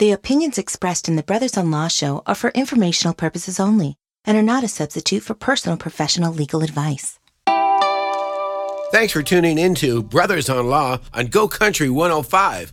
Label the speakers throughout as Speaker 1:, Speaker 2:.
Speaker 1: The opinions expressed in the Brothers on Law show are for informational purposes only and are not a substitute for personal professional legal advice.
Speaker 2: Thanks for tuning into Brothers on Law on Go Country 105.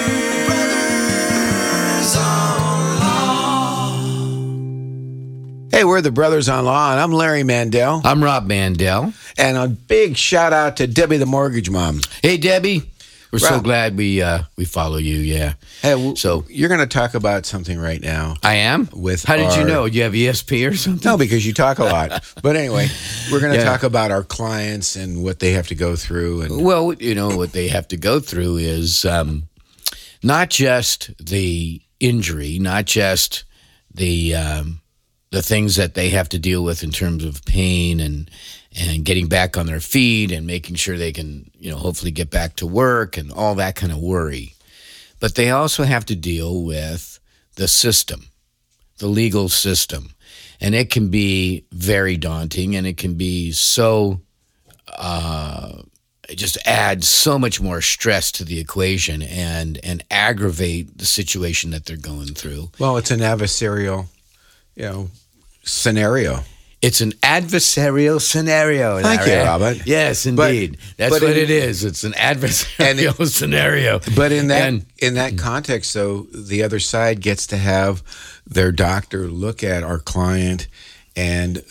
Speaker 2: Hey, we're the Brothers on Law, and I'm Larry Mandel.
Speaker 3: I'm Rob Mandel.
Speaker 2: And a big shout out to Debbie the Mortgage Mom.
Speaker 3: Hey, Debbie. We're so glad we uh, we follow you. Yeah.
Speaker 2: Hey, w-
Speaker 3: So-
Speaker 2: you're going to talk about something right now.
Speaker 3: I am.
Speaker 2: With
Speaker 3: How did you know? You have ESP or something?
Speaker 2: No, because you talk a lot. but anyway, we're going to
Speaker 3: Yeah.
Speaker 2: talk about our clients and what they have to go through. And
Speaker 3: Well, you know what they have to go through is um, not just the injury, not just the um, the things that they have to deal with in terms of pain and and getting back on their feet and making sure they can, you know, hopefully get back to work and all that kind of worry. But they also have to deal with the system, the legal system. And it can be very daunting and it can be so uh, it just adds so much more stress to the equation and and aggravate the situation that they're going through.
Speaker 2: well, it's an adversarial, you know, scenario.
Speaker 3: It's an adversarial scenario.
Speaker 2: Thank you. Robert.
Speaker 3: Yes,
Speaker 2: But-
Speaker 3: indeed. That's
Speaker 2: but
Speaker 3: what
Speaker 2: in-
Speaker 3: it is. It's an adversarial scenario.
Speaker 2: But in that
Speaker 3: And-
Speaker 2: in that context, though, the other side gets to have their doctor look at our client, and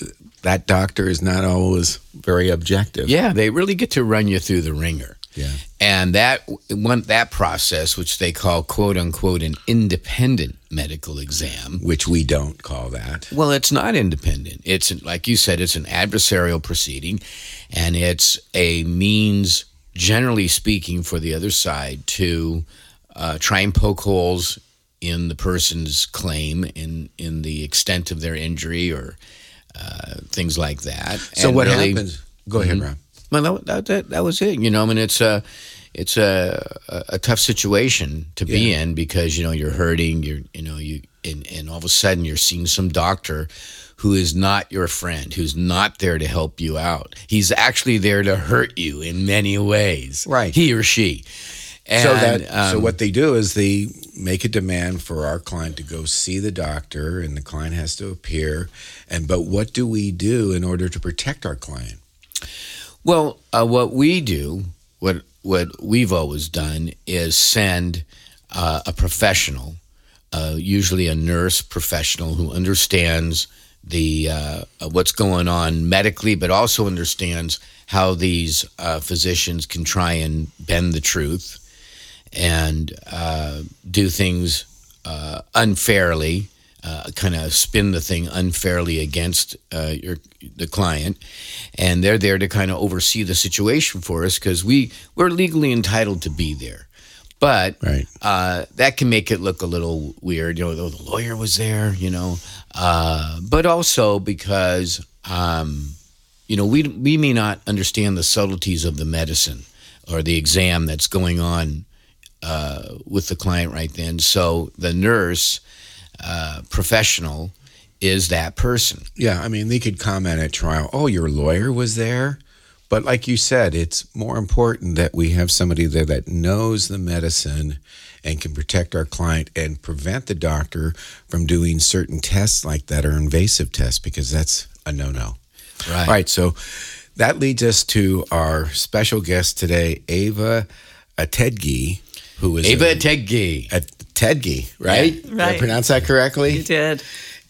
Speaker 2: that doctor is not always very objective.
Speaker 3: yeah, they really get to run you through the wringer.
Speaker 2: Yeah.
Speaker 3: And that one that process, which they call quote unquote an independent medical exam,
Speaker 2: Which we don't call that.
Speaker 3: Well, it's not independent. It's like you said, it's an adversarial proceeding, and it's a means, generally speaking, for the other side to uh, try and poke holes in the person's claim, in in the extent of their injury, or uh, things like that.
Speaker 2: So
Speaker 3: And
Speaker 2: what
Speaker 3: really-
Speaker 2: happens? Go ahead, Rob.
Speaker 3: Well, that, that, that, that was it. You know, I mean, it's a, it's a, a, tough situation to be in because you know you're hurting. You're, you know, you and, and all of a sudden you're seeing some doctor who is not your friend, who's not there to help you out. He's actually there to hurt you in many ways.
Speaker 2: Right.
Speaker 3: He or she. And,
Speaker 2: so that so
Speaker 3: um,
Speaker 2: what they do is they make a demand for our client to go see the doctor, and the client has to appear. And but what do we do in order to protect our client?
Speaker 3: Well, uh, what we do, what what we've always done, is send uh, a professional, uh, usually a nurse professional who understands the uh, what's going on medically, but also understands how these uh, physicians can try and bend the truth and uh, do things unfairly, uh, kind of spin the thing unfairly against uh, your the client, and they're there to kind of oversee the situation for us because we we're legally entitled to be there. But
Speaker 2: Right.
Speaker 3: uh, that can make it look a little weird. You know, though the lawyer was there, you know, uh, but also because um, you know we we may not understand the subtleties of the medicine or the exam that's going on uh, with the client right then. So the nurse uh, professional is that person.
Speaker 2: Yeah, I mean, they could comment at trial, oh, your lawyer was there. But like you said, it's more important that we have somebody there that knows the medicine and can protect our client and prevent the doctor from doing certain tests like that or invasive tests because that's a no no.
Speaker 3: Right.
Speaker 2: All right, so that leads us to our special guest today, Ava Atedgi, who is
Speaker 3: Ava
Speaker 2: a,
Speaker 3: Teggi.
Speaker 2: a Tedgi, right? Did I
Speaker 4: Right.
Speaker 2: pronounce that correctly?
Speaker 4: You did.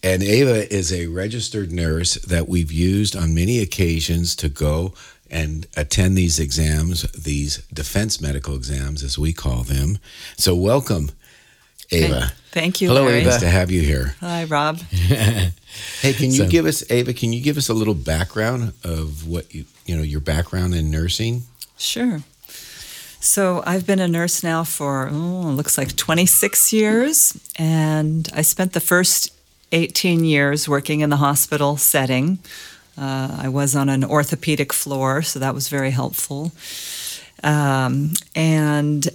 Speaker 2: And Ava is a registered nurse that we've used on many occasions to go and attend these exams, these defense medical exams, as we call them. So, welcome, Ava.
Speaker 4: Thank you.
Speaker 3: Hello,
Speaker 4: Larry.
Speaker 3: Ava.
Speaker 2: Nice to have you here.
Speaker 4: Hi, Rob.
Speaker 2: Hey, can you
Speaker 3: So-
Speaker 2: give us, Ava? Can you give us a little background of what you, you know, your background in nursing?
Speaker 4: Sure. So I've been a nurse now for oh, looks like 26 years, and I spent the first 18 years working in the hospital setting. Uh, I was on an orthopedic floor, so that was very helpful. Um, and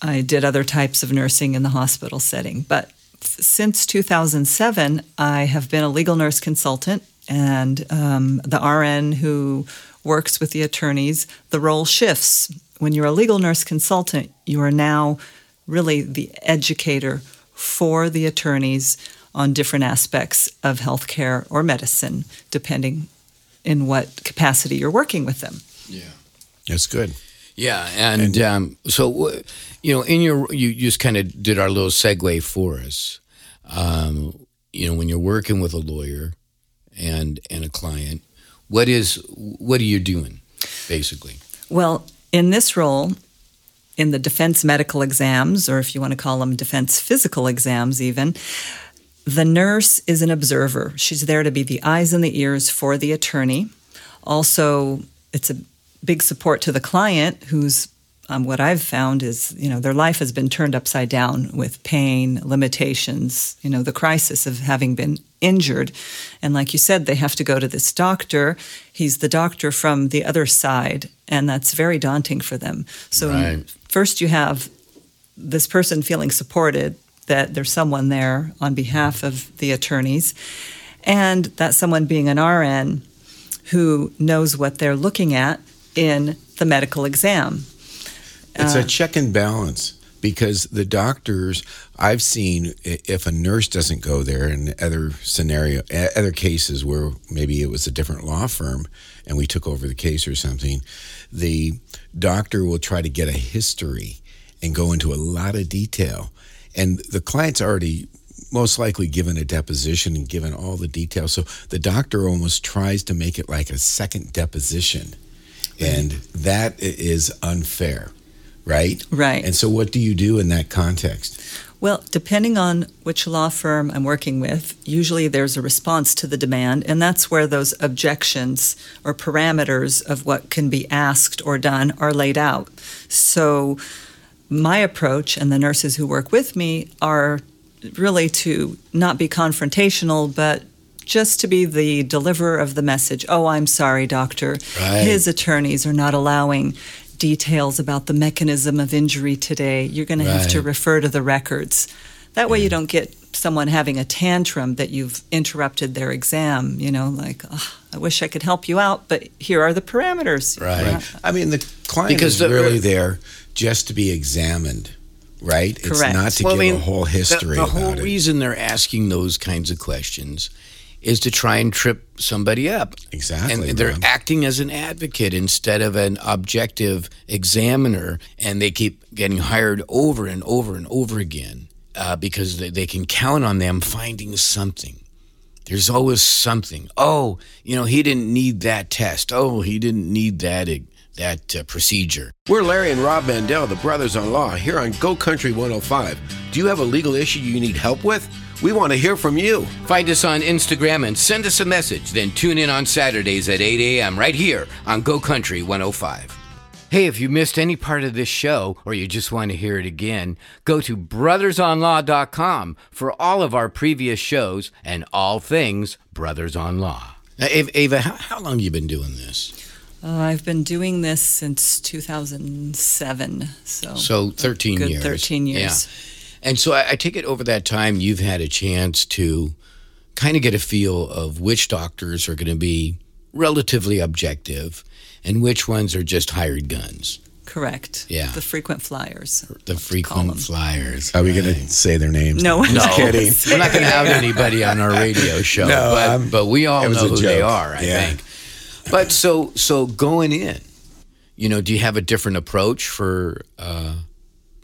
Speaker 4: I did other types of nursing in the hospital setting. But since 2007, I have been a legal nurse consultant and um, the RN who works with the attorneys. The role shifts. When you're a legal nurse consultant, you are now really the educator for the attorneys on different aspects of healthcare or medicine, depending in what capacity you're working with them.
Speaker 3: Yeah.
Speaker 2: That's good.
Speaker 3: Yeah, and, um, so you know, in your you just kind of did our little segue for us. Um, you know, when you're working with a lawyer and and a client, what is what are you doing, basically?
Speaker 4: Well, in this role, in the defense medical exams, or if you want to call them defense physical exams, even. The nurse is an observer. She's there to be the eyes and the ears for the attorney. Also, it's a big support to the client who's um, what I've found is, you know, their life has been turned upside down with pain, limitations, you know, the crisis of having been injured. And like you said, they have to go to this doctor. He's the doctor from the other side, and that's very daunting for them. So,
Speaker 3: Right.
Speaker 4: first, you have this person feeling supported that there's someone there on behalf of the attorneys, and that someone being an RN who knows what they're looking at in the medical exam.
Speaker 2: It's
Speaker 4: Uh,
Speaker 2: a check and balance because the doctors I've seen if a nurse doesn't go there in other scenario other cases where maybe it was a different law firm and we took over the case or something the doctor will try to get a history and go into a lot of detail. And the client's already most likely given a deposition and given all the details. So the doctor almost tries to make it like a second deposition. And that is unfair right
Speaker 4: Right.
Speaker 2: and so what do you do in that context
Speaker 4: Well, depending on which law firm I'm working with, usually there's a response to the demand, and that's where those objections or parameters of what can be asked or done are laid out. So, my approach and the nurses who work with me are really to not be confrontational, but just to be the deliverer of the message. Oh, I'm sorry, doctor.
Speaker 3: Right.
Speaker 4: His attorneys are not allowing details about the mechanism of injury today. You're going to have to refer to the records. That way, you don't get someone having a tantrum that you've interrupted their exam. You know, like, "Ugh, I wish I could help you out, but here are the parameters.
Speaker 3: Right.
Speaker 4: Yeah.
Speaker 2: I mean, the client
Speaker 3: Because
Speaker 2: is
Speaker 3: the- uh,
Speaker 2: really there just to be examined, right? It's
Speaker 4: Correct.
Speaker 2: not to
Speaker 3: Well, I
Speaker 2: give
Speaker 3: mean,
Speaker 2: a whole history
Speaker 3: The, the
Speaker 2: about
Speaker 3: whole
Speaker 2: it.
Speaker 3: reason they're asking those kinds of questions is to try and trip somebody up.
Speaker 2: Exactly,
Speaker 3: And they're
Speaker 2: Rob.
Speaker 3: acting as an advocate instead of an objective examiner, and they keep getting hired over and over and over again uh, because they, they can count on them finding something. There's always something. Oh, you know, he didn't need that test. Oh, he didn't need that that uh, procedure.
Speaker 5: We're Larry and Rob Mandel, the brothers on law, here on Go Country 105. Do you have a legal issue you need help with? We want to hear from you.
Speaker 3: Find us on Instagram and send us a message. Then tune in on Saturdays at 8 a.m. right here on Go Country 105. Hey, if you missed any part of this show or you just want to hear it again, go to brothersonlaw.com for all of our previous shows and all things Brothers on Law. Now, Ava, Ava how, how long you been doing this?
Speaker 4: Uh, I've been doing this since 2007. So,
Speaker 3: So 13
Speaker 4: good
Speaker 3: years.
Speaker 4: 13 years.
Speaker 3: Yeah. And so I, I take it over that time you've had a chance to kind of get a feel of which doctors are going to be relatively objective and which ones are just hired guns.
Speaker 4: correct.
Speaker 3: Yeah.
Speaker 4: The frequent flyers.
Speaker 3: The frequent
Speaker 4: them.
Speaker 3: flyers.
Speaker 2: Are we going to say their names?
Speaker 4: No.
Speaker 2: I'm just
Speaker 4: No.
Speaker 2: kidding.
Speaker 3: We're not going to have anybody on our radio show,
Speaker 2: No,
Speaker 3: but,
Speaker 2: I'm-
Speaker 3: but we all know
Speaker 2: a
Speaker 3: who they are, I
Speaker 2: Yeah.
Speaker 3: think. But so so going in, you know, do you have a different approach for uh,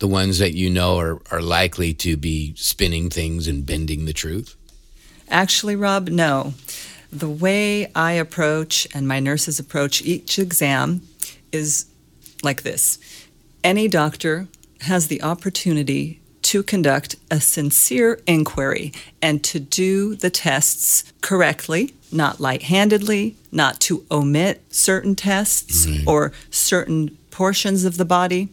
Speaker 3: the ones that you know are, are likely to be spinning things and bending the truth?
Speaker 4: Actually, Rob, no. The way I approach and my nurses approach each exam is like this any doctor has the opportunity to conduct a sincere inquiry and to do the tests correctly, not light handedly, not to omit certain tests or certain portions of the body.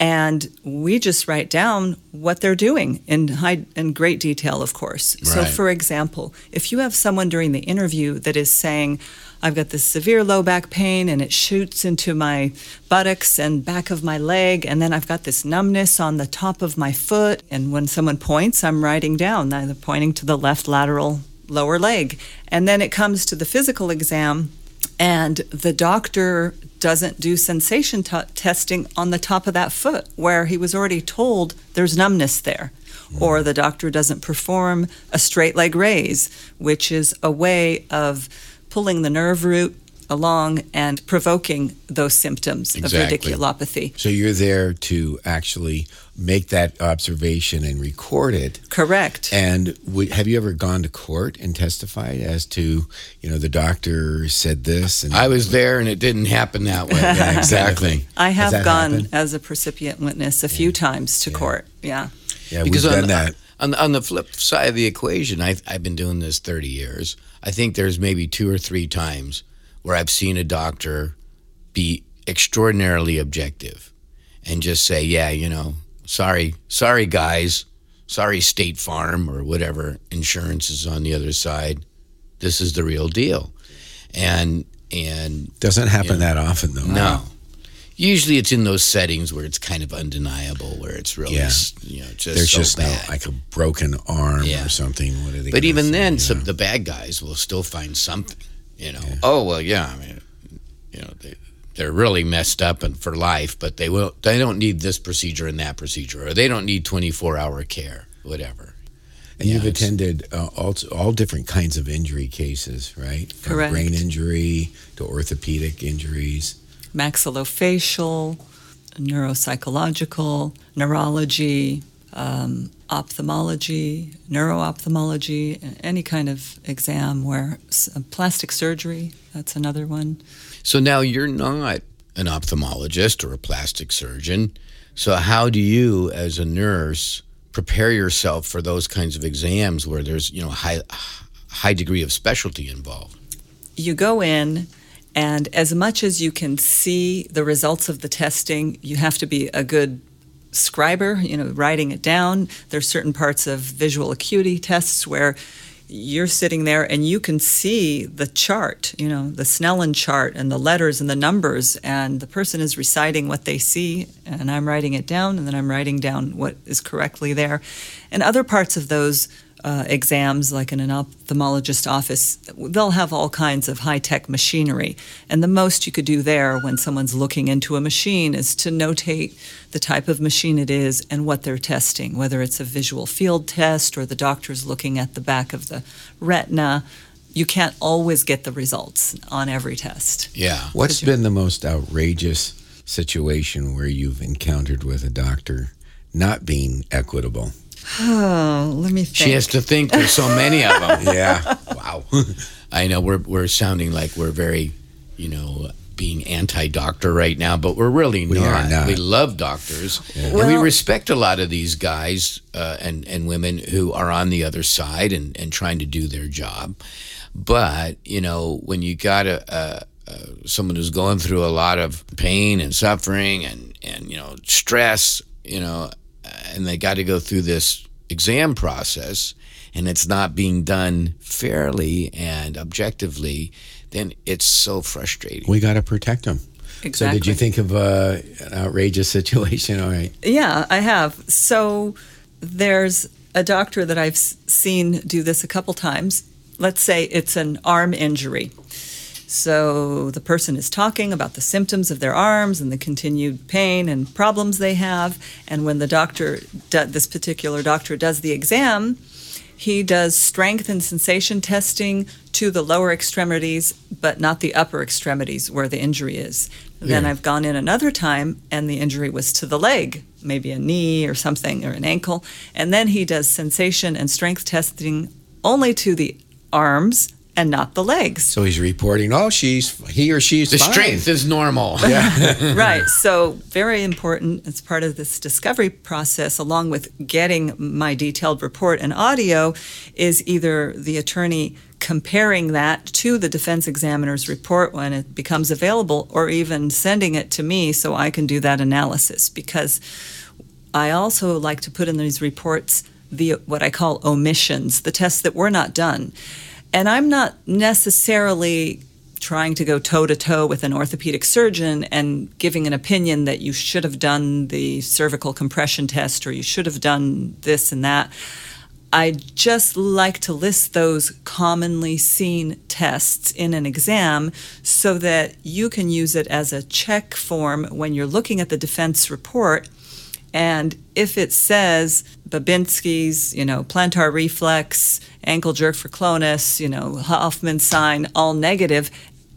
Speaker 4: And we just write down what they're doing in high in great detail of course. So for example if you have someone during the interview that is saying i've got this severe low back pain and it shoots into my buttocks and back of my leg and then i've got this numbness on the top of my foot and when someone points i'm writing down they're pointing to the left lateral lower leg. And then it comes to the physical exam and the doctor doesn't do sensation t- testing on the top of that foot where he was already told there's numbness there. Hmm. Or the doctor doesn't perform a straight leg raise which is a way of pulling the nerve root along and provoking those symptoms
Speaker 2: Exactly.
Speaker 4: of radiculopathy.
Speaker 2: So you're there to actually make that observation and record it.
Speaker 4: correct
Speaker 2: And w- have you ever gone to court and testified as to, you know, the doctor said this and
Speaker 3: I was there, and it didn't happen that way.
Speaker 2: Yeah, exactly.
Speaker 4: i have gone
Speaker 2: happened?
Speaker 4: as a percipient witness a few times to court yeah
Speaker 2: Yeah,
Speaker 3: because
Speaker 2: we've
Speaker 3: on,
Speaker 2: done that.
Speaker 3: On, on the flip side of the equation, I've, I've been doing this 30 years. I think there's maybe two or three times where I've seen a doctor be extraordinarily objective and just say, yeah, you know, sorry, sorry, guys, sorry, State Farm or whatever insurance is on the other side. This is the real deal. And, and
Speaker 2: Doesn't happen that often though.
Speaker 3: no. Usually it's in those settings where it's kind of undeniable, where it's really,
Speaker 2: Yeah.
Speaker 3: you know, just
Speaker 2: There's
Speaker 3: so
Speaker 2: just
Speaker 3: bad.
Speaker 2: no like a broken arm
Speaker 3: Yeah.
Speaker 2: or something. What are they
Speaker 3: But even
Speaker 2: say,
Speaker 3: then,
Speaker 2: you
Speaker 3: some the bad guys will still find something. You know, oh well, yeah. I mean, you know, they they're really messed up and for life, but they will. They don't need this procedure and that procedure, or they don't need twenty four hour care, whatever.
Speaker 2: And you've attended uh, all, all different kinds of injury cases, right? From
Speaker 4: Correct.
Speaker 2: brain injury to orthopedic injuries.
Speaker 4: maxillofacial, neuropsychological, neurology, um, ophthalmology, neuroophthalmology, any kind of exam where uh, plastic surgery, that's another one.
Speaker 3: So now you're not an ophthalmologist or a plastic surgeon. So how do you, as a nurse, prepare yourself for those kinds of exams where there's you know high high degree of specialty involved?
Speaker 4: You go in, and as much as you can see the results of the testing, you have to be a good scriber, you know, writing it down. There's certain parts of visual acuity tests where you're sitting there and you can see the chart, you know, the Snellen chart and the letters and the numbers, and the person is reciting what they see, and I'm writing it down, and then I'm writing down what is correctly there. And other parts of those uh, exams, like in an ophthalmologist office, they'll have all kinds of high tech machinery. And the most you could do there when someone's looking into a machine is to notate the type of machine it is and what they're testing, whether it's a visual field test or the doctor's looking at the back of the retina. You can't always get the results on every test.
Speaker 3: Yeah.
Speaker 2: What's been the most outrageous situation where you've encountered with a doctor not being equitable?
Speaker 4: Oh, let me think.
Speaker 3: She has to think. There's so many of them.
Speaker 2: Yeah. wow.
Speaker 3: I know we're we're sounding like we're very, you know, being anti-doctor right now, but we're really
Speaker 2: We
Speaker 3: not.
Speaker 2: not.
Speaker 3: We love doctors, and we respect a lot of these guys uh, and and women who are on the other side and and trying to do their job. But you know, when you got a, a, a someone who's going through a lot of pain and suffering and and you know stress, you know, and they got to go through this exam process and it's not being done fairly and objectively, then it's so frustrating.
Speaker 2: We got to protect them.
Speaker 4: exactly.
Speaker 2: So, did you think of uh, an outrageous situation? All right.
Speaker 4: Yeah, I have. So there's a doctor that I've seen do this a couple times. Let's say it's an arm injury. So the person is talking about the symptoms of their arms and the continued pain and problems they have. And when the doctor, this particular doctor, does the exam, he does strength and sensation testing to the lower extremities, but not the upper extremities where the injury is. Then
Speaker 2: Yeah.
Speaker 4: I've gone in another time and the injury was to the leg, maybe a knee or something or an ankle. And then he does sensation and strength testing only to the arms and not the legs.
Speaker 2: So he's reporting, oh, she's he or she's
Speaker 3: The
Speaker 2: fine.
Speaker 3: strength is normal.
Speaker 4: right. So, very important as part of this discovery process, along with getting my detailed report and audio, is either the attorney comparing that to the defense examiner's report when it becomes available, or even sending it to me so I can do that analysis. Because I also like to put in these reports the what I call omissions, the tests that were not done. And I'm not necessarily trying to go toe to toe with an orthopedic surgeon and giving an opinion that you should have done the cervical compression test or you should have done this and that. I just like to list those commonly seen tests in an exam so that you can use it as a check form when you're looking at the defense report. And if it says Babinski's, you know, plantar reflex, ankle jerk for clonus, you know, Hoffman sign, all negative,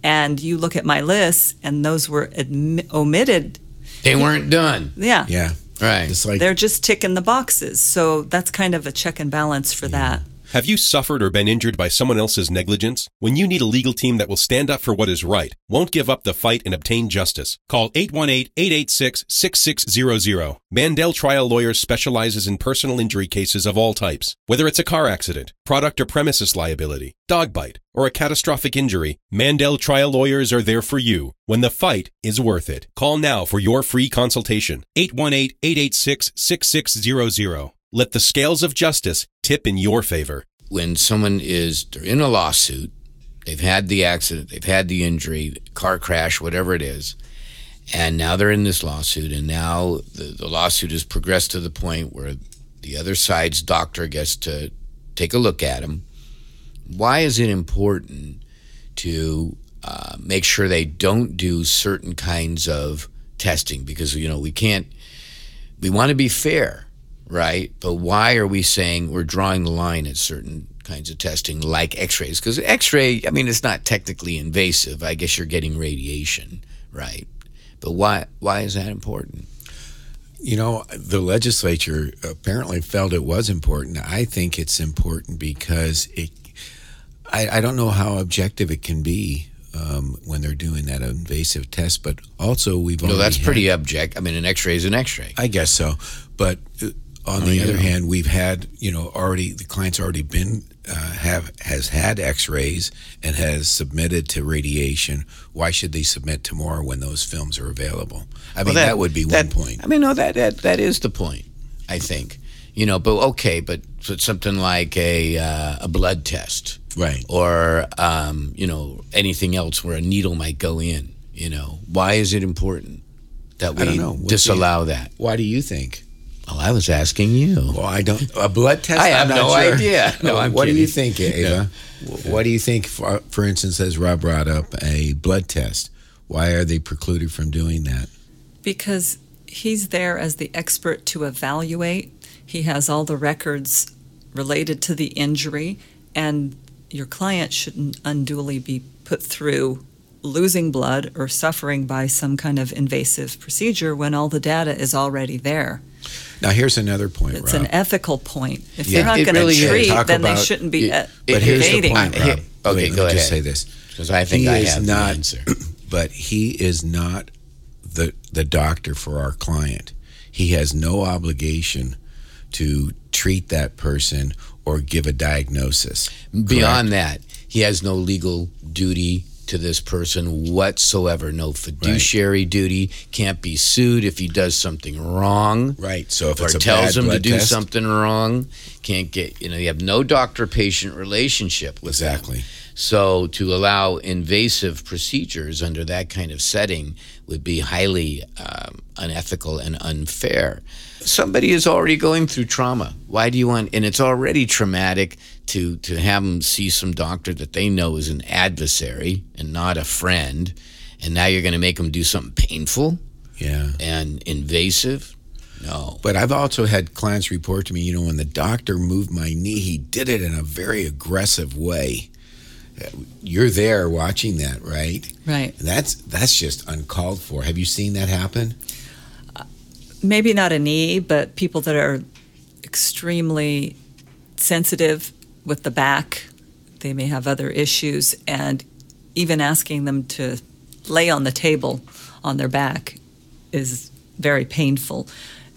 Speaker 4: and you look at my list and those were admi- omitted,
Speaker 3: They weren't done.
Speaker 4: yeah,
Speaker 2: Yeah.
Speaker 3: Right.
Speaker 2: It's like
Speaker 4: they're just ticking the boxes. So that's kind of a check and balance for that.
Speaker 6: Have you suffered or been injured by someone else's negligence? When you need a legal team that will stand up for what is right, won't give up the fight and obtain justice, call 818-886-6600. Mandel Trial Lawyers specializes in personal injury cases of all types. Whether it's a car accident, product or premises liability, dog bite, or a catastrophic injury, Mandel Trial Lawyers are there for you when the fight is worth it. Call now for your free consultation. 818-886-6600. Let the scales of justice tip in your favor.
Speaker 3: when someone is they're in a lawsuit, they've had the accident, they've had the injury, car crash, whatever it is, and now they're in this lawsuit, and now the, the lawsuit has progressed to the point where the other side's doctor gets to take a look at them. Why is it important to uh, make sure they don't do certain kinds of testing? Because you know we can't. We want to be fair right? But why are we saying we're drawing the line at certain kinds of testing, like X-rays? Because X-ray, I mean, it's not technically invasive. I guess you're getting radiation, right? But why? Why is that important?
Speaker 2: You know, the legislature apparently felt it was important. I think it's important because it. I, I don't know how objective it can be um, when they're doing that invasive test, but also we've
Speaker 3: No, that's
Speaker 2: had-
Speaker 3: pretty object. I mean, an X-ray is an X-ray.
Speaker 2: I guess so, but uh, on the
Speaker 3: yeah.
Speaker 2: other hand, we've had you know already the client's already been uh, have has had X-rays and has submitted to radiation. Why should they submit to more when those films are available? I mean,
Speaker 3: Well,
Speaker 2: that, would be
Speaker 3: that-
Speaker 2: one point.
Speaker 3: I mean, no, that, that that is the point. I think, you know, but okay, but, but something like a uh, a blood test,
Speaker 2: Right.
Speaker 3: or um, you know anything else where a needle might go in. You know, why is it important that we
Speaker 2: I don't know. What's the-
Speaker 3: disallow that?
Speaker 2: Why do you think?
Speaker 3: Oh, I was asking you.
Speaker 2: Well, I don't. A blood test.
Speaker 3: I
Speaker 2: I'm
Speaker 3: have
Speaker 2: not
Speaker 3: no
Speaker 2: sure.
Speaker 3: idea. No, I'm
Speaker 2: what do you think, Ava? Wh- What do you think? For, for instance, as Rob brought up, a blood test. Why are they precluded from doing that?
Speaker 4: because he's there as the expert to evaluate. He has all the records related to the injury, and your client shouldn't unduly be put through losing blood or suffering by some kind of invasive procedure when all the data is already there.
Speaker 2: Now, here's another point,
Speaker 4: It's
Speaker 2: Rob.
Speaker 4: an ethical point. If
Speaker 2: Yeah,
Speaker 4: they're not going to
Speaker 3: really is.
Speaker 4: treat,
Speaker 2: Talk
Speaker 4: then they shouldn't be
Speaker 3: it-
Speaker 2: but here's the
Speaker 4: evading.
Speaker 2: point,
Speaker 3: I-
Speaker 2: Rob.
Speaker 3: okay,
Speaker 2: Wait, let
Speaker 3: go
Speaker 2: me just
Speaker 3: ahead.
Speaker 2: say this.
Speaker 3: Because I think
Speaker 2: He
Speaker 3: I
Speaker 2: is
Speaker 3: have
Speaker 2: not-
Speaker 3: the answer.
Speaker 2: but he is not the the doctor for our client. He has no obligation to treat that person or give a diagnosis.
Speaker 3: Beyond that, he has no legal duty to this person whatsoever. No fiduciary duty. Can't be sued if he does something wrong.
Speaker 2: Right. So if
Speaker 3: or
Speaker 2: it's a
Speaker 3: tells him to do
Speaker 2: test-
Speaker 3: something wrong. Can't get you know you have no doctor patient relationship them.
Speaker 2: Exactly.
Speaker 3: So to allow invasive procedures under that kind of setting would be highly um, unethical and unfair. Somebody is already going through trauma. Why do you want? And it's already traumatic to to have them see some doctor that they know is an adversary and not a friend, and now you're going to make them do something painful
Speaker 2: Yeah.
Speaker 3: and invasive. No.
Speaker 2: But I've also had clients report to me, you know, when the doctor moved my knee, he did it in a very aggressive way. Uh, You're there watching that, right?
Speaker 4: Right.
Speaker 2: That's that's just uncalled for. Have you seen that happen?
Speaker 4: maybe not a knee, but people that are extremely sensitive with the back they may have other issues, and even asking them to lay on the table on their back is very painful.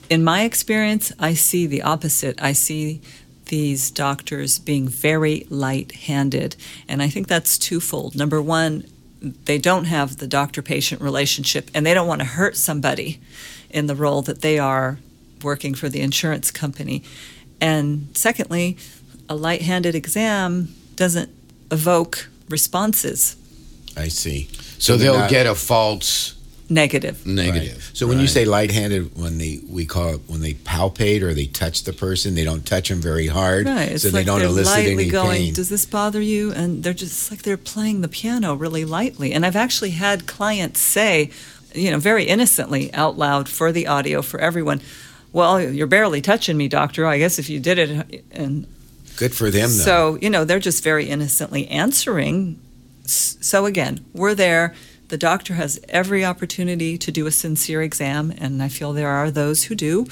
Speaker 4: In my experience, I see the opposite. I see these doctors being very light handed. And I think that's twofold. Number one, they don't have the doctor patient relationship and they don't want to hurt somebody in the role that they are working for the insurance company. And secondly, a light handed exam doesn't evoke responses.
Speaker 2: I see.
Speaker 3: So
Speaker 2: they're
Speaker 3: they'll
Speaker 2: not-
Speaker 3: get a false
Speaker 4: Negative.
Speaker 3: negative.
Speaker 2: Right. So when you say light-handed, when they we call it when they palpate or they touch the person, they don't touch them very hard,
Speaker 4: Right. It's
Speaker 2: so they don't
Speaker 4: they're
Speaker 2: elicit
Speaker 4: lightly
Speaker 2: any
Speaker 4: going,
Speaker 2: pain.
Speaker 4: Does this bother you? And they're just like they're playing the piano really lightly. And I've actually had clients say, you know, very innocently out loud for the audio for everyone, well, you're barely touching me, doctor. I guess if you did it. And
Speaker 2: Good for them, though.
Speaker 4: so, you know, they're just very innocently answering. So again, we're there. The doctor has every opportunity to do a sincere exam, and I feel there are those who do,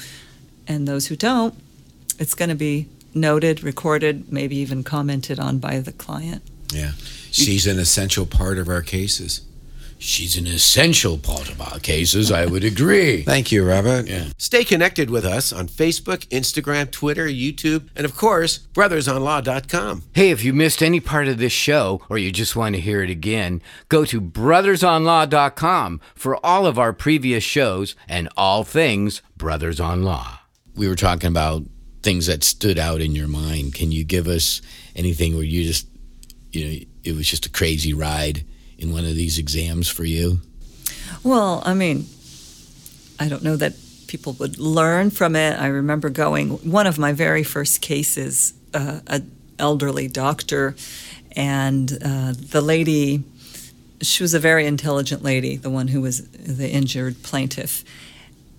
Speaker 4: and those who don't. It's going to be noted, recorded, maybe even commented on by the client.
Speaker 2: yeah, she's an essential part of our cases.
Speaker 3: She's an essential part of our cases, I would agree.
Speaker 2: Thank you, Robert.
Speaker 3: Yeah.
Speaker 5: Stay connected with us on Facebook, Instagram, Twitter, YouTube, and of course, brothersonlaw.com.
Speaker 3: Hey, if you missed any part of this show or you just want to hear it again, go to brothersonlaw.com for all of our previous shows and all things Brothers on Law. We were talking about things that stood out in your mind. Can you give us anything where you just, you know, it was just a crazy ride in one of these exams for you?
Speaker 4: Well, I mean, I don't know that people would learn from it. I remember going one of my very first cases, uh, an elderly doctor, and uh, the lady. She was a very intelligent lady, the one who was the injured plaintiff,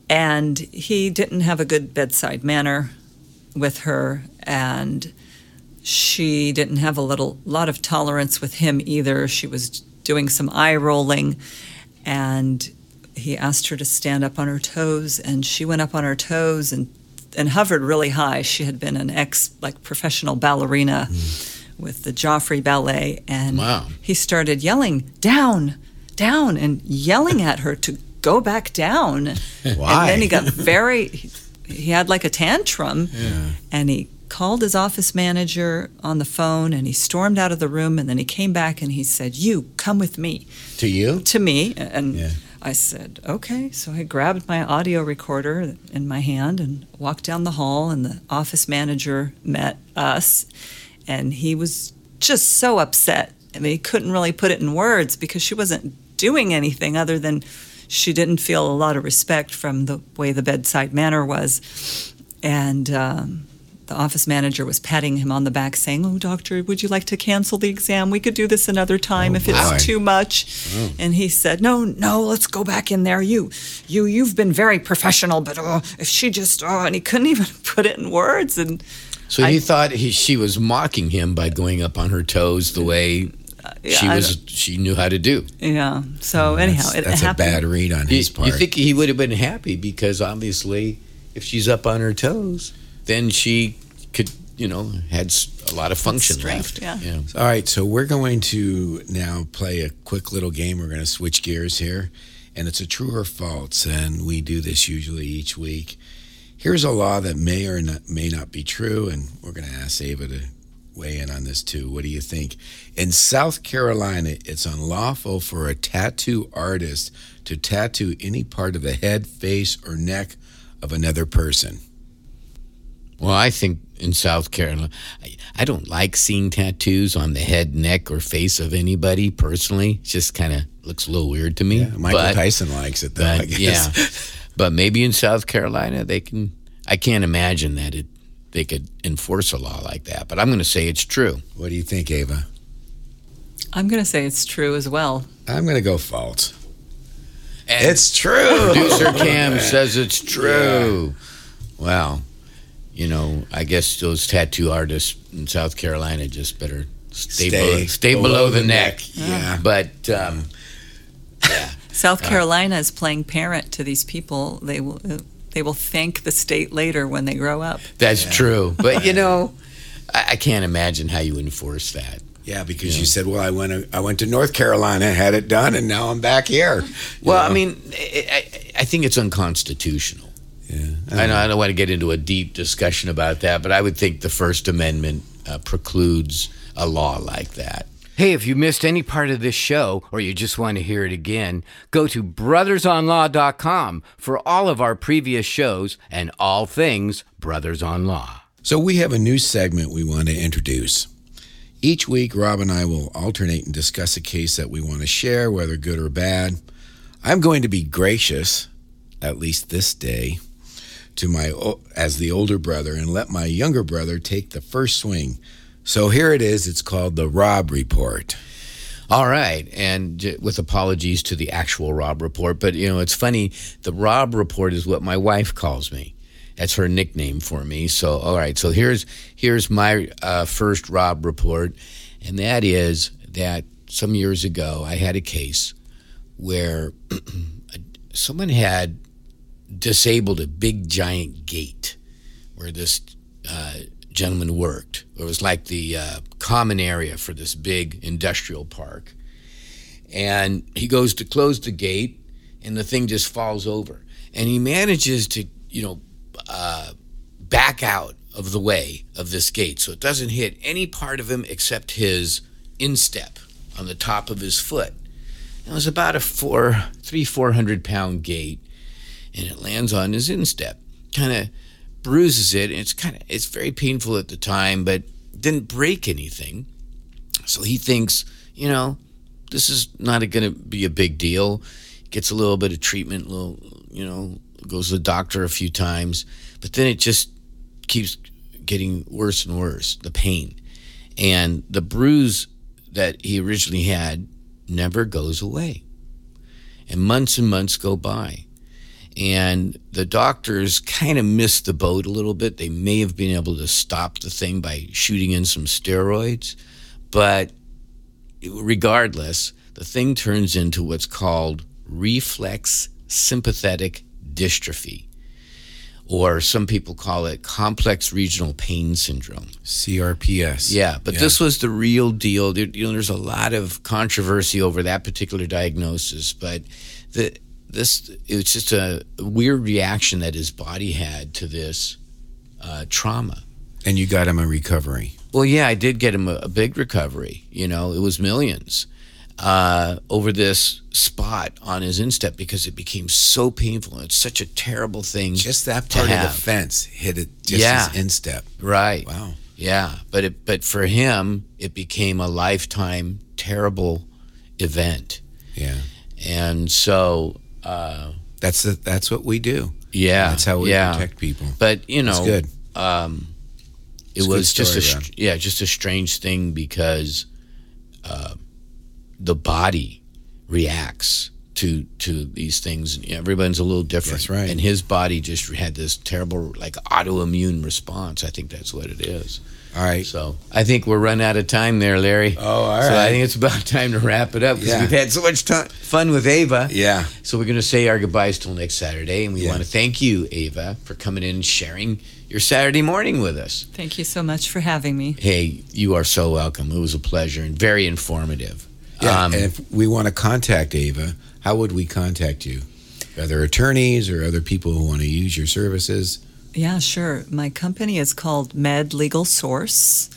Speaker 4: and he didn't have a good bedside manner with her, and she didn't have a little lot of tolerance with him either. She was doing some eye rolling, and he asked her to stand up on her toes, and she went up on her toes and and hovered really high. She had been an ex like professional ballerina hmm. with the Joffrey Ballet, and
Speaker 3: Wow.
Speaker 4: he started yelling down, down, and yelling at her to go back down.
Speaker 2: Why?
Speaker 4: And then he got very. He, he had like a tantrum, and he called his office manager on the phone, and he stormed out of the room, and then he came back and he said, "You come with me."
Speaker 2: To you?
Speaker 4: to me and
Speaker 2: Yeah.
Speaker 4: I said, "Okay." So I grabbed my audio recorder in my hand and walked down the hall and the office manager met us and he was just so upset. I mean, he couldn't really put it in words because she wasn't doing anything other than she didn't feel a lot of respect from the way the bedside manner was. And um, the office manager was patting him on the back, saying, Oh, doctor, would you like to cancel the exam? We could do this another time oh, if
Speaker 2: boy.
Speaker 4: it's too much. Oh. And he said, No, no, let's go back in there. You, you, you've been very professional, but oh, if she just, oh, and he couldn't even put it in words. And
Speaker 3: So
Speaker 4: I-
Speaker 3: he thought he, she was mocking him by going up on her toes the way uh, she
Speaker 4: yeah, I
Speaker 3: was. She knew how to do.
Speaker 4: yeah. So oh, anyhow,
Speaker 2: that's,
Speaker 4: it
Speaker 2: that's a bad read on
Speaker 3: You,
Speaker 2: his part.
Speaker 3: you think he would have been happy because obviously, if she's up on her toes, then she could, you know, had a lot of function
Speaker 4: strength,
Speaker 3: left.
Speaker 4: yeah.
Speaker 2: All right, so we're going to now play a quick little game. We're going to switch gears here, and it's a true or false, and we do this usually each week. Here's a law that may or not, may not be true, and we're going to ask Ava to weigh in on this too. What do you think? In South Carolina, it's unlawful for a tattoo artist to tattoo any part of the head, face, or neck of another person.
Speaker 3: Well, I think in South Carolina, I, I don't like seeing tattoos on the head, neck, or face of anybody personally. It just kind of looks a little weird to me.
Speaker 2: Yeah, Michael
Speaker 3: but,
Speaker 2: Tyson likes it, though. I
Speaker 3: but,
Speaker 2: guess.
Speaker 3: yeah, but maybe in South Carolina they can. I can't imagine that it they could enforce a law like that. But I'm going to say it's true.
Speaker 2: What do you think, Ava?
Speaker 4: I'm going to say it's true as well.
Speaker 2: I'm going to go false.
Speaker 3: And
Speaker 2: It's true.
Speaker 3: producer Cam says it's true. Well, you know, I guess those tattoo artists in South Carolina just better stay, below, stay below, the, neck.
Speaker 2: Yeah.
Speaker 3: But um,
Speaker 4: South Carolina is playing parent to these people. They will. Uh, they will thank the state later when they grow up.
Speaker 3: that's true. But you know, I, I can't imagine how you enforce that.
Speaker 2: Yeah, because you said, "Well, I went I went to North Carolina, had it done, and now I'm back here."
Speaker 3: Well,
Speaker 2: You
Speaker 3: I mean, I, I, I think it's unconstitutional.
Speaker 2: Yeah,
Speaker 3: I know I don't want to get into a deep discussion about that, but I would think the First Amendment uh, precludes a law like that. Hey, if you missed any part of this show or you just want to hear it again, go to brothersonlaw.com for all of our previous shows and all things Brothers on Law.
Speaker 2: So we have a new segment we want to introduce. Each week, Rob and I will alternate and discuss a case that we want to share, whether good or bad. I'm going to be gracious, at least this day, to my as the older brother and let my younger brother take the first swing. So here it is. It's called the Rob Report.
Speaker 3: All right, and with apologies to the actual Robb Report, but you know it's funny. The Rob report is what my wife calls me. That's her nickname for me. So all right, so here's here's my uh, first Rob report, and that is that some years ago I had a case where someone had disabled a big giant gate where this uh, gentleman worked. It was like the uh, common area for this big industrial park. And he goes to close the gate, and the thing just falls over. And he manages to, you know, uh, back out of the way of this gate so it doesn't hit any part of him except his instep on the top of his foot. It was about a four, three, four hundred pound gate, and it lands on his instep. Kind of bruises it, and it's kind of it's very painful at the time, but didn't break anything. So he thinks, you know, this is not going to be a big deal. Gets a little bit of treatment, little, you know, goes to the doctor a few times, but then it just keeps getting worse and worse. The pain and the bruise that he originally had never goes away. And months and months go by. And the doctors kind of missed the boat a little bit. They may have been able to stop the thing by shooting in some steroids. But regardless, the thing turns into what's called reflex sympathetic dystrophy, or some people call it complex regional pain syndrome.
Speaker 2: CRPS.
Speaker 3: Yeah, but this was the real deal. There, you know, there's a lot of controversy over that particular diagnosis, but the this it was just a weird reaction that his body had to this uh, trauma.
Speaker 2: And you got him a recovery.
Speaker 3: Well, yeah, I did get him a, a big recovery. You know, it was millions uh, over this spot on his instep because it became so painful. It's such a terrible thing.
Speaker 2: Just that part of the fence hit it just
Speaker 3: Yeah.
Speaker 2: his instep.
Speaker 3: Right.
Speaker 2: Wow.
Speaker 3: Yeah, but it, but for him, it became a lifetime terrible event,
Speaker 2: Yeah.
Speaker 3: and so uh,
Speaker 2: That's the, that's what we do.
Speaker 3: yeah,
Speaker 2: That's how we
Speaker 3: yeah.
Speaker 2: protect people.
Speaker 3: But you know,
Speaker 2: That's good.
Speaker 3: Um, it
Speaker 2: It's a good
Speaker 3: was just a
Speaker 2: story,
Speaker 3: str- yeah, just a strange thing because uh, the body reacts to to these things. Everyone's a little different,
Speaker 2: That's right.
Speaker 3: And his body just had this terrible like autoimmune response. I think that's what it is.
Speaker 2: All right.
Speaker 3: So I think we're run out of time there, Larry.
Speaker 2: Oh, all
Speaker 3: So I think it's about time to wrap it up because
Speaker 2: Yeah.
Speaker 3: we've had so much ti fun with Ava.
Speaker 2: Yeah.
Speaker 3: So we're going to say our goodbyes till next Saturday, and we
Speaker 2: Yeah.
Speaker 3: want to thank you, Ava, for coming in and sharing your Saturday morning with us.
Speaker 4: Thank you so much for having me.
Speaker 3: Hey, you are so welcome. It was a pleasure and very informative.
Speaker 2: Yeah.
Speaker 3: Um,
Speaker 2: and if we want to contact Ava, how would we contact you? Other attorneys or other people who want to use your services?
Speaker 4: Yeah, sure. My company is called Med Legal Source,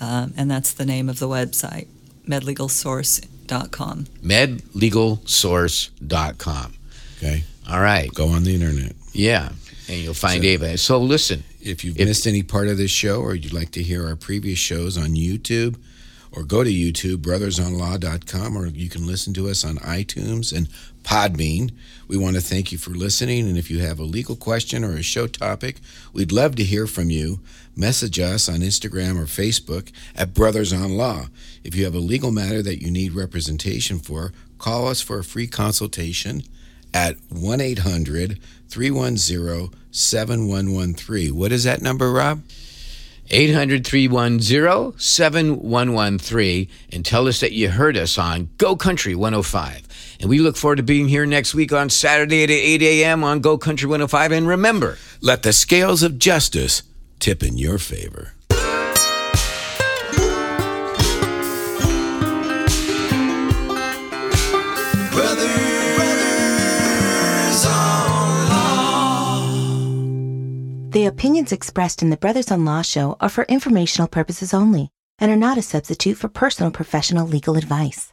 Speaker 4: um, and that's the name of the website, medlegalsource.com.
Speaker 3: medlegalsource.com.
Speaker 2: Okay.
Speaker 3: All right.
Speaker 2: Go on the internet.
Speaker 3: Yeah. And you'll find
Speaker 2: So-
Speaker 3: Ava. So listen,
Speaker 2: If you've
Speaker 3: If-
Speaker 2: missed any part of this show or you'd like to hear our previous shows on YouTube, or go to YouTube, brothersonlaw.com, or you can listen to us on iTunes and Podbean. We want to thank you for listening. And if you have a legal question or a show topic, we'd love to hear from you. Message us on Instagram or Facebook at Brothers on Law. If you have a legal matter that you need representation for, call us for a free consultation at 1 800 310 7113. What is that number, Rob?
Speaker 3: 800 310 7113 and tell us that you heard us on Go Country 105. And we look forward to being here next week on Saturday at 8 a.m. on Go Country 105. And remember,
Speaker 2: let the scales of justice tip in your favor.
Speaker 1: Brother The opinions expressed in the Brothers on Law show are for informational purposes only and are not a substitute for personal professional legal advice.